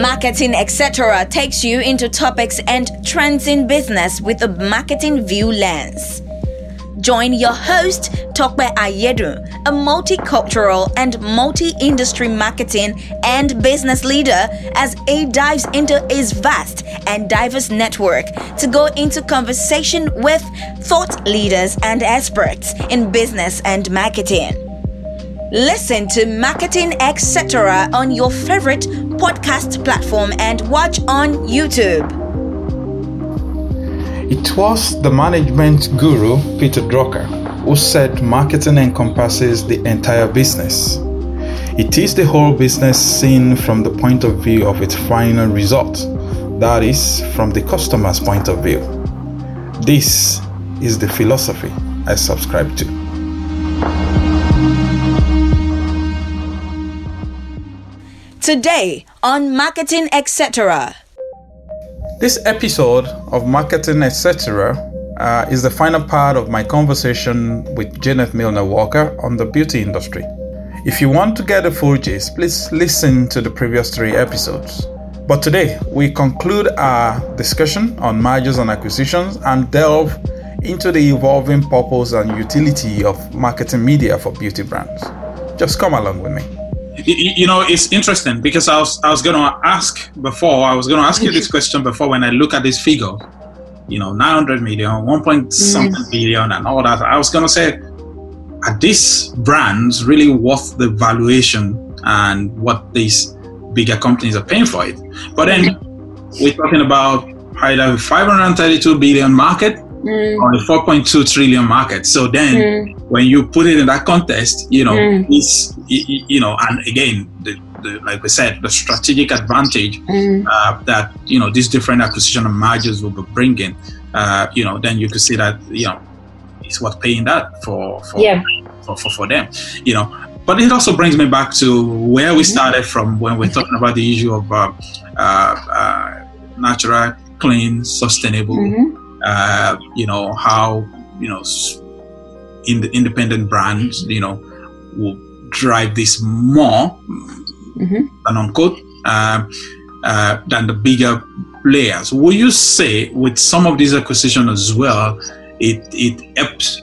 Marketing Etc. takes you into topics and trends in business with a marketing view lens. Join your host, Tokbe Ayedu, a multicultural and multi industry marketing and business leader, as he dives into his vast and diverse network to go into conversation with thought leaders and experts in business and marketing. Listen to Marketing Etc. on your favorite podcast platform and watch on YouTube. It was the management guru Peter Drucker who said marketing encompasses the entire business. It is the whole business seen from the point of view of its final result, that is, from the customer's point of view. This is the philosophy I subscribe to. Today on Marketing Etc. This episode of Marketing Etc. Uh, is the final part of my conversation with Janet Milner Walker on the beauty industry. If you want to get a full gist, please listen to the previous three episodes. But today, we conclude our discussion on mergers and acquisitions and delve into the evolving purpose and utility of marketing media for beauty brands. Just come along with me you know it's interesting because i was i was going to ask before i was going to ask you this question before when i look at this figure you know 900 million 1 point something mm. billion and all that i was going to say are these brands really worth the valuation and what these bigger companies are paying for it but then we're talking about either 532 billion market mm. or the 4.2 trillion market. So then, mm. when you put it in that context, you know, mm. it's you know, and again, the, the, like we said, the strategic advantage mm. uh, that you know these different acquisition and mergers will be bringing, uh, you know, then you could see that you know it's worth paying that for for, yeah. for, for, for them, you know. But it also brings me back to where we mm-hmm. started from when we're talking about the issue of uh, uh, uh natural, clean, sustainable. Mm-hmm uh, you know how you know in the independent brands you know will drive this more mm-hmm. than unquote uh, uh, than the bigger players. Will you say with some of these acquisitions as well, it it helps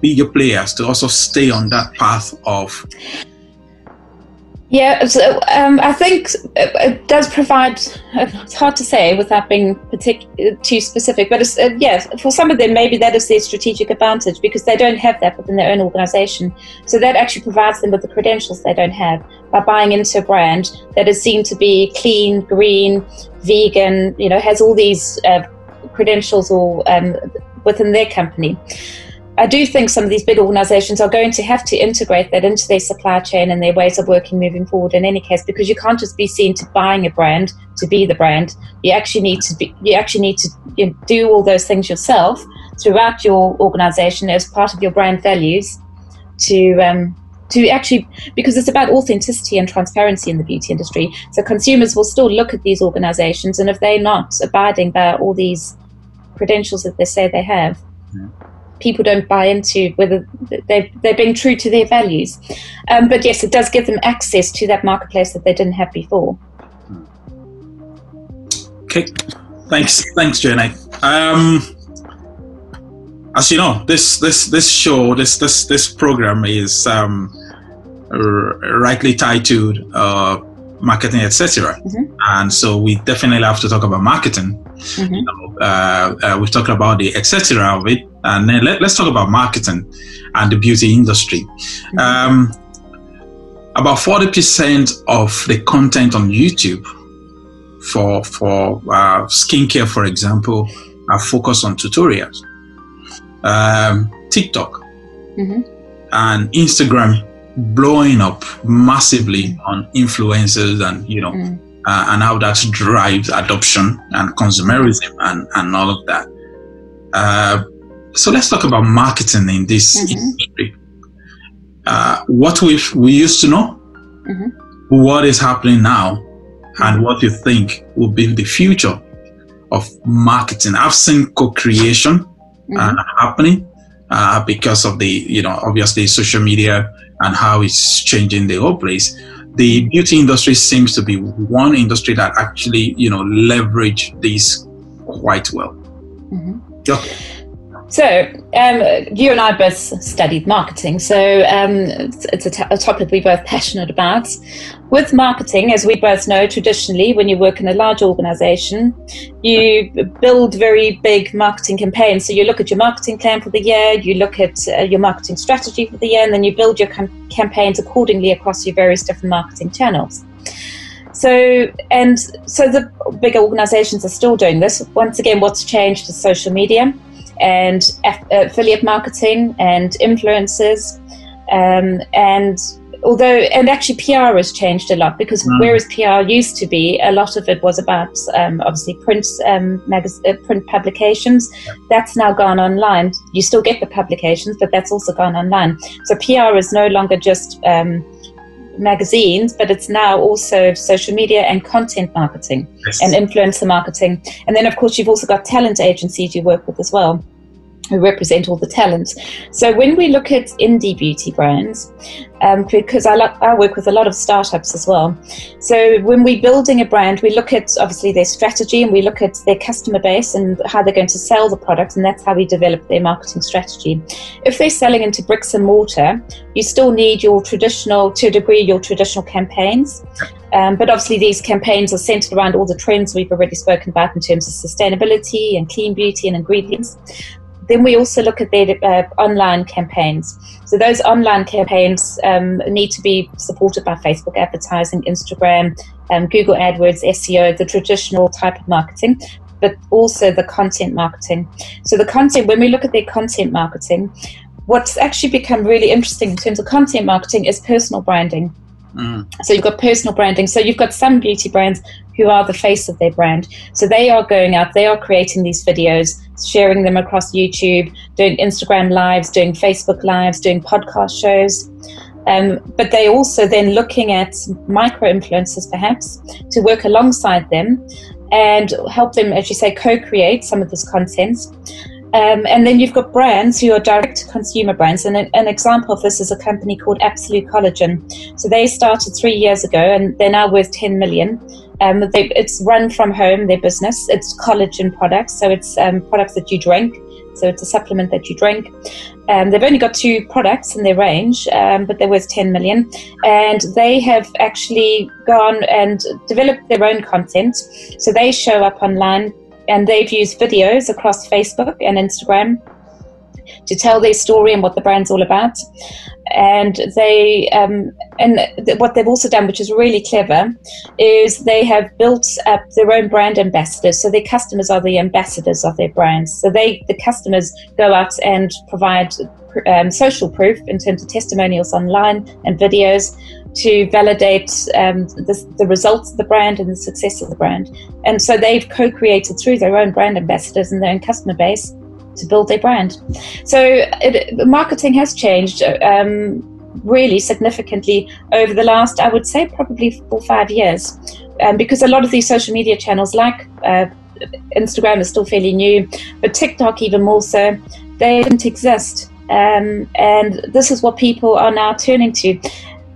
bigger players to also stay on that path of yeah, so, um, I think it does provide. It's hard to say without being partic- too specific, but it's, uh, yes, for some of them, maybe that is their strategic advantage because they don't have that within their own organization. So that actually provides them with the credentials they don't have by buying into a brand that is seen to be clean, green, vegan. You know, has all these uh, credentials or um, within their company. I do think some of these big organizations are going to have to integrate that into their supply chain and their ways of working moving forward in any case because you can't just be seen to buying a brand to be the brand. You actually need to be you actually need to you know, do all those things yourself throughout your organization as part of your brand values to um, to actually because it's about authenticity and transparency in the beauty industry. So consumers will still look at these organizations and if they're not abiding by all these credentials that they say they have yeah people don't buy into whether they're, they're being true to their values. Um, but yes, it does give them access to that marketplace that they didn't have before. Okay, thanks, thanks, Jenny. Um, as you know, this this this show, this this this program is um, r- rightly titled uh, marketing, etc. Mm-hmm. And so we definitely have to talk about marketing. Mm-hmm. You know, uh, uh, we've talked about the etc. of it, and then let, us talk about marketing and the beauty industry. Mm-hmm. Um, about forty percent of the content on YouTube for for uh, skincare, for example, are focused on tutorials. Um, TikTok mm-hmm. and Instagram blowing up massively on influencers and you know mm. Uh, and how that drives adoption and consumerism and, and all of that uh, so let's talk about marketing in this mm-hmm. industry uh, what we we used to know mm-hmm. what is happening now and what you think will be the future of marketing i've seen co-creation mm-hmm. Uh, happening uh, because of the you know obviously social media and how it's changing the whole place. The beauty industry seems to be one industry that actually, you know, leverage this quite well. Mm-hmm. Yeah. So, um, you and I both studied marketing, so um, it's, it's a, t- a topic we're both passionate about. With marketing, as we both know, traditionally, when you work in a large organization, you build very big marketing campaigns. So, you look at your marketing plan for the year, you look at uh, your marketing strategy for the year, and then you build your com- campaigns accordingly across your various different marketing channels. So, and so the bigger organizations are still doing this. Once again, what's changed is social media and affiliate marketing and influencers. Um, and although, and actually, PR has changed a lot because mm. whereas PR used to be, a lot of it was about um, obviously print um, magaz- uh, print publications. That's now gone online. You still get the publications, but that's also gone online. So PR is no longer just um, magazines, but it's now also social media and content marketing yes. and influencer marketing. And then, of course, you've also got talent agencies you work with as well who represent all the talent. So when we look at indie beauty brands, um, because I, lo- I, work with a lot of startups as well. So when we're building a brand, we look at obviously their strategy and we look at their customer base and how they're going to sell the product, and that's how we develop their marketing strategy. If they're selling into bricks and mortar, you still need your traditional, to a degree, your traditional campaigns. Um, but obviously, these campaigns are centered around all the trends we've already spoken about in terms of sustainability and clean beauty and ingredients then we also look at their uh, online campaigns. So those online campaigns um, need to be supported by Facebook advertising, Instagram, um, Google AdWords, SEO, the traditional type of marketing, but also the content marketing. So the content, when we look at their content marketing, what's actually become really interesting in terms of content marketing is personal branding. Mm. So you've got personal branding. So you've got some beauty brands who are the face of their brand. So they are going out, they are creating these videos, sharing them across YouTube, doing Instagram lives, doing Facebook lives, doing podcast shows. Um, but they also then looking at micro influencers perhaps to work alongside them and help them, as you say, co-create some of this content. Um, and then you've got brands who are direct consumer brands. And an, an, example of this is a company called Absolute Collagen. So they started three years ago and they're now worth 10 million. Um, they, it's run from home, their business. It's collagen products. So it's um, products that you drink. So it's a supplement that you drink. Um, they've only got two products in their range, um, but they're worth 10 million. And they have actually gone and developed their own content. So they show up online and they've used videos across Facebook and Instagram to tell their story and what the brand's all about. And they um, and th- what they've also done, which is really clever, is they have built up their own brand ambassadors. So their customers are the ambassadors of their brands. So they the customers go out and provide um, social proof in terms of testimonials online and videos to validate um, the, the, results of the brand and the success of the brand. And so they've co created through their own brand ambassadors and their own customer base to build their brand. So it, marketing has changed. Um, really significantly over the last, I would say, probably four five years, um, because a lot of these social media channels, like uh, Instagram, is still fairly new, but TikTok even more so, they didn't exist. Um, and this is what people are now turning to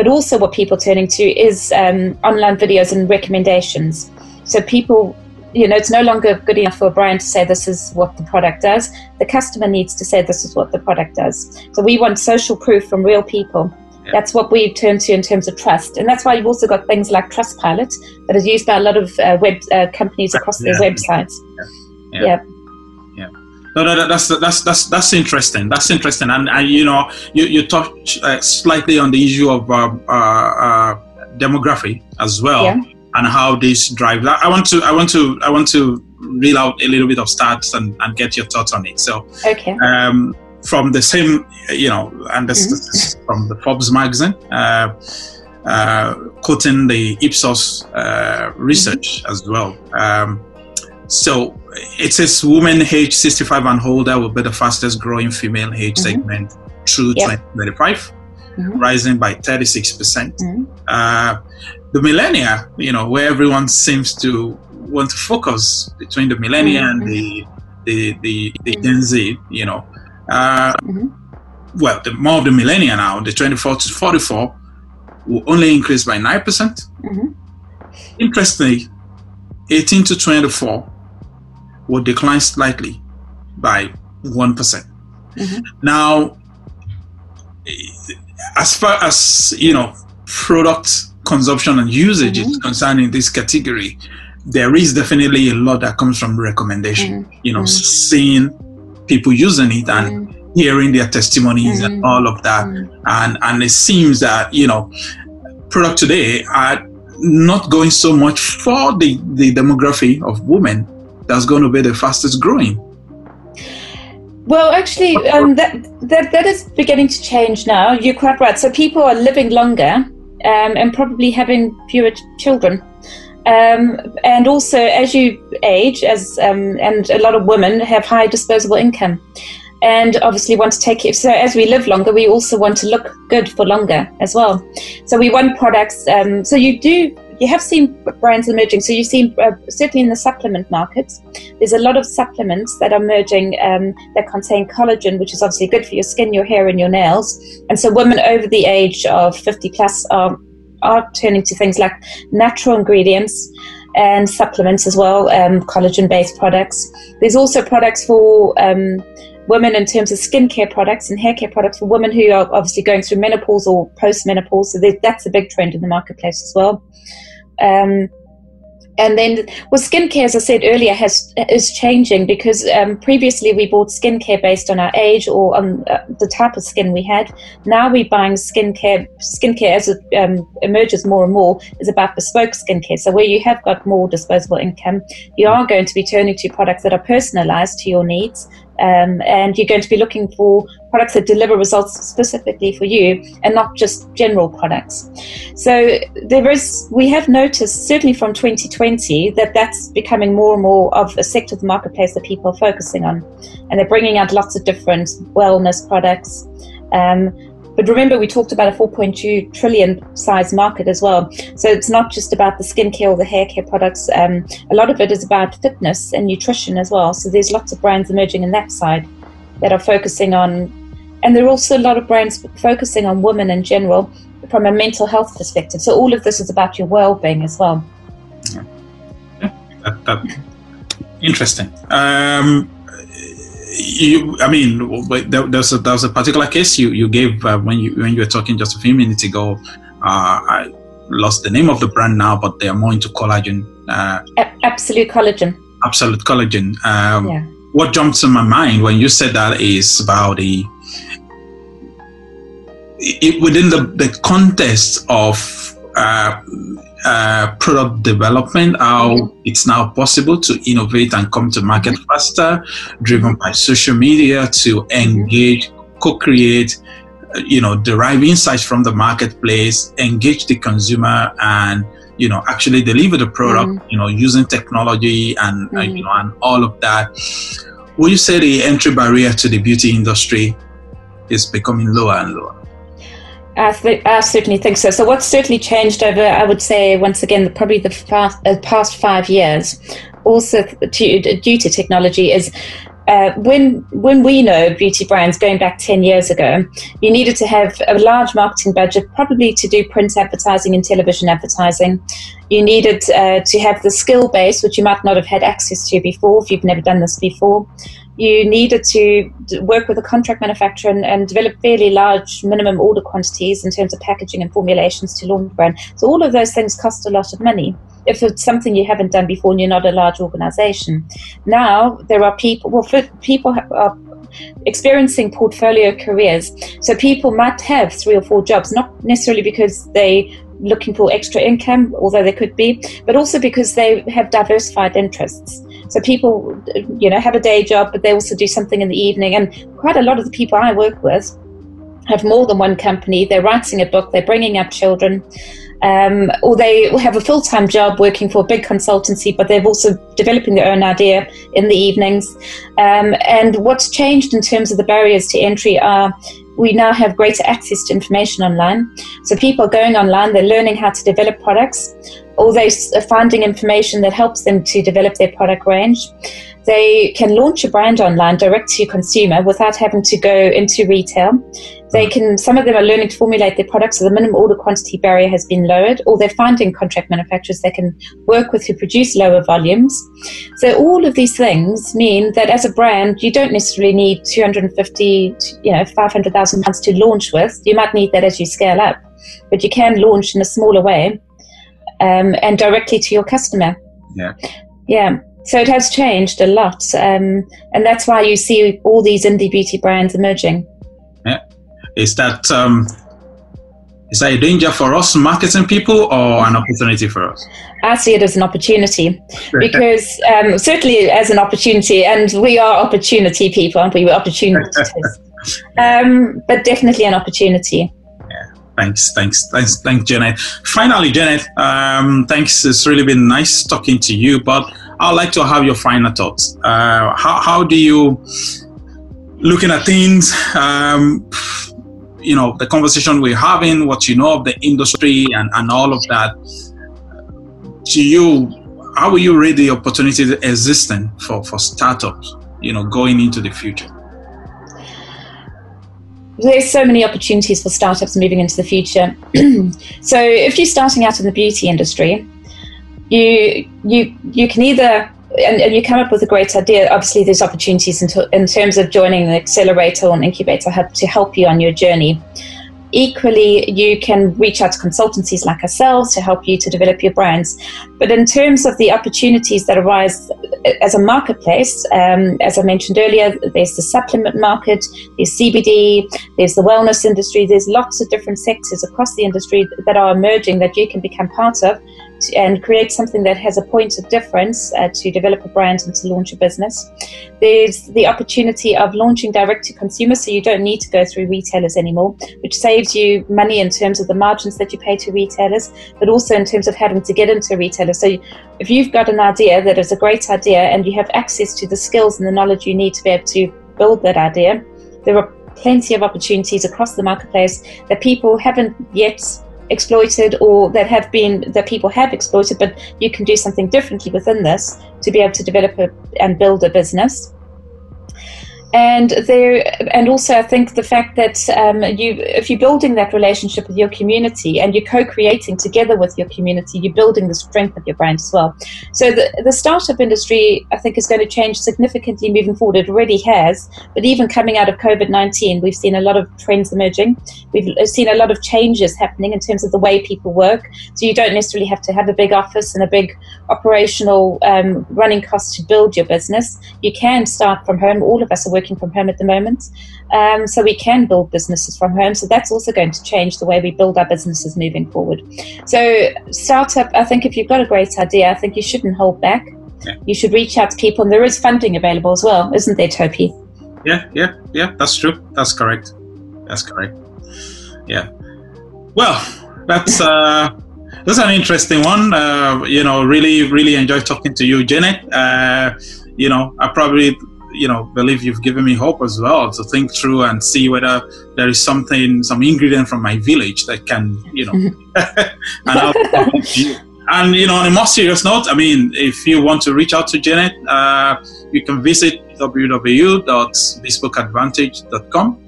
but also what people are turning to is um, online videos and recommendations. So people, you know, it's no longer good enough for a brand to say this is what the product does. The customer needs to say this is what the product does. So we want social proof from real people. Yeah. That's what we turn to in terms of trust, and that's why you've also got things like Trustpilot that is used by a lot of uh, web uh, companies across yeah. their websites. yeah. yeah. No, no, that's that's that's that's interesting. That's interesting, and, and you know, you you touch uh, slightly on the issue of uh, uh, uh demography as well, yeah. And how this drives. I want to I want to I want to reel out a little bit of stats and, and get your thoughts on it. So, okay. Um, from the same, you know, and this, mm-hmm. this is from the Forbes magazine, uh, uh, quoting the Ipsos research mm-hmm. as well. Um, so it says women age 65 and older will be the fastest growing female age mm-hmm. segment through yep. 2025, mm-hmm. rising by 36%. percent mm-hmm. uh, the millennia, you know, where everyone seems to want to focus between the millennia and the the, the, the Gen Z, you know. Uh, well, the more of the millennia now, the 24 to 44, will only increase by 9%. percent Interestingly, 18 to 24 will decline slightly by one Now, as far as you know, product consumption and usage is mm-hmm. concerned in this category, there is definitely a lot that comes from recommendation. Mm-hmm. You know, mm-hmm. seeing people using it and hearing their testimonies and all of that, and and it seems that you know, product today are not going so much for the the demography of women that's going to be the fastest growing. Well, actually, um, that, that that is beginning to change now. You're quite right. So people are living longer um, and probably having fewer children. Um, and also, as you age, as um, and a lot of women have high disposable income, and obviously want to take it. So as we live longer, we also want to look good for longer as well. So we want products. Um, so you do you have seen brands emerging. So you've seen uh, certainly in the supplement markets, there's a lot of supplements that are emerging um, that contain collagen, which is obviously good for your skin, your hair, and your nails. And so women over the age of 50 plus are are turning to things like natural ingredients and supplements as well, um, collagen based products. There's also products for um, women in terms of skincare products and hair care products for women who are obviously going through menopause or post menopause. So that's a big trend in the marketplace as well. Um, and then, well, skincare, as I said earlier, has is changing because um, previously we bought skincare based on our age or on uh, the type of skin we had. Now we're buying skincare. Skincare, as it um, emerges more and more, is about bespoke skincare. So where you have got more disposable income, you are going to be turning to products that are personalised to your needs um, and you're going to be looking for products that deliver results specifically for you and not just general products. So there is, we have noticed certainly from 2020 that that's becoming more and more of a sector of the marketplace that people are focusing on, and they're bringing out lots of different wellness products. Um, but remember, we talked about a 4.2 trillion size market as well. So it's not just about the skincare or the hair care products. Um, a lot of it is about fitness and nutrition as well. So there's lots of brands emerging in that side that are focusing on, and there are also a lot of brands focusing on women in general from a mental health perspective. So all of this is about your well-being as well. Yeah, that, that, interesting. Um, you, I mean, there, there's a, was a particular case you you gave uh, when you when you were talking just a few minutes ago. Uh, I lost the name of the brand now, but they are more into collagen. Uh, a- absolute collagen. Absolute collagen. Um, yeah. What jumps in my mind when you said that is about the it, within the the context of uh, product development, how mm-hmm. it's now possible to innovate and come to market mm-hmm. faster, driven by social media to engage, co-create, uh, you know, derive insights from the marketplace, engage the consumer, and you know, actually deliver the product. Mm-hmm. You know, using technology and uh, you know, and all of that. Would you say the entry barrier to the beauty industry is becoming lower and lower? I, th- I, certainly think so. So, what's certainly changed over, I would say, once again, probably the fast, uh, past five years, also due to technology, is uh, when when we know beauty brands going back 10 years ago, you needed to have a large marketing budget, probably to do print advertising and television advertising. You needed uh, to have the skill base, which you might not have had access to before if you've never done this before you needed to work with a contract manufacturer and, and, develop fairly large minimum order quantities in terms of packaging and formulations to launch brand. So all of those things cost a lot of money. If it's something you haven't done before and you're not a large organization. Now there are people, well, people are experiencing portfolio careers. So people might have three or four jobs, not necessarily because they looking for extra income, although they could be, but also because they have diversified interests. So people, you know, have a day job, but they also do something in the evening. And quite a lot of the people I work with have more than one company. They're writing a book, they're bringing up children, um, or they have a full time job working for a big consultancy, but they're also developing their own idea in the evenings. Um, and what's changed in terms of the barriers to entry are we now have greater access to information online. So people are going online, they're learning how to develop products, or they're finding information that helps them to develop their product range. They can launch a brand online direct to consumer without having to go into retail. They can, some of them are learning to formulate their products, so the minimum order quantity barrier has been lowered, or they're finding contract manufacturers they can work with who produce lower volumes. So all of these things mean that as a brand, you don't necessarily need 250, you know, 500,000 pounds to launch with. You might need that as you scale up, but you can launch in a smaller way um, and directly to your customer. Yeah. Yeah. So it has changed a lot, um, and that's why you see all these indie beauty brands emerging. Yeah. Is that um, is that a danger for us marketing people or an opportunity for us? I see it as an opportunity because um, certainly as an opportunity, and we are opportunity people, aren't we? We're opportunities, um, but definitely an opportunity. Yeah. Thanks, thanks, thanks, thanks, Janet. Finally, Janet, um, thanks. It's really been nice talking to you, but I'd like to have your final thoughts. Uh, how, how do you, looking at things, um, you know, the conversation we're having, what you know of the industry and, and all of that, to you, how will you rate the opportunity existing for, for startups, you know, going into the future? there's so many opportunities for startups moving into the future. so if you're starting out in the beauty industry, you you you can either and, and, you come up with a great idea. Obviously, there's opportunities in, to, in terms of joining an accelerator or an incubator hub to help you on your journey. Equally, you can reach out to consultancies like ourselves to help you to develop your brands. But in terms of the opportunities that arise as a marketplace, um, as I mentioned earlier, there's the supplement market, there's CBD, there's the wellness industry, there's lots of different sectors across the industry that are emerging that you can become part of and create something that has a point of difference uh, to develop a brand and to launch a business. There's the opportunity of launching direct to consumer, so you don't need to go through retailers anymore, which saves you money in terms of the margins that you pay to retailers, but also in terms of having to get into a retailer. So if you've got an idea that is a great idea and you have access to the skills and the knowledge you need to be able to build that idea, there are plenty of opportunities across the marketplace that people haven't yet exploited or that have been that people have exploited but you can do something differently within this to be able to develop a, and build a business and there and also i think the fact that um, you if you're building that relationship with your community and you're co-creating together with your community you're building the strength of your brand as well. So the, the startup industry i think is going to change significantly moving forward. It already has but even coming out of covid-19 we've seen a lot of trends emerging. We've seen a lot of changes happening in terms of the way people work. So you don't necessarily have to have a big office and a big operational um, running cost to build your business. You can start from home. All of us are working from home at the moment. Um, so we can build businesses from home. So that's also going to change the way we build our businesses moving forward. So, startup, I think if you've got a great idea, I think you shouldn't hold back. Yeah. You should reach out to people, and there is funding available as well, isn't there, Topi? Yeah, yeah, yeah, that's true. That's correct. That's correct. Yeah. Well, that's. Uh, that's an interesting one. Uh, you know, really, really enjoyed talking to you, Janet. Uh, you know, I probably you know believe you've given me hope as well to think through and see whether there is something some ingredient from my village that can you know. And, and, you know on a more serious note i mean if you want to reach out to janet uh, you can visit www.bespokeadvantage.com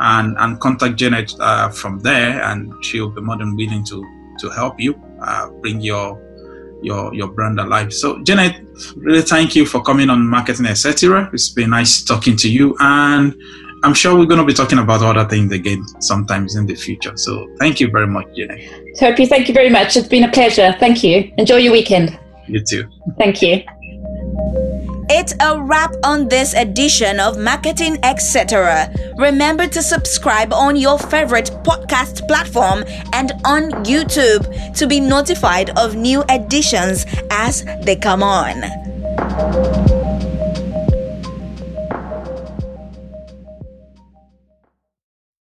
and and contact janet uh, from there and she'll be more than willing to to help you uh, bring your your your brand alive. So Janet, really thank you for coming on marketing etc. It's been nice talking to you, and I'm sure we're going to be talking about other things again sometimes in the future. So thank you very much, Janet. Topi, thank you very much. It's been a pleasure. Thank you. Enjoy your weekend. You too. Thank you. It's a wrap on this edition of Marketing Etc. Remember to subscribe on your favorite podcast platform and on YouTube to be notified of new editions as they come on.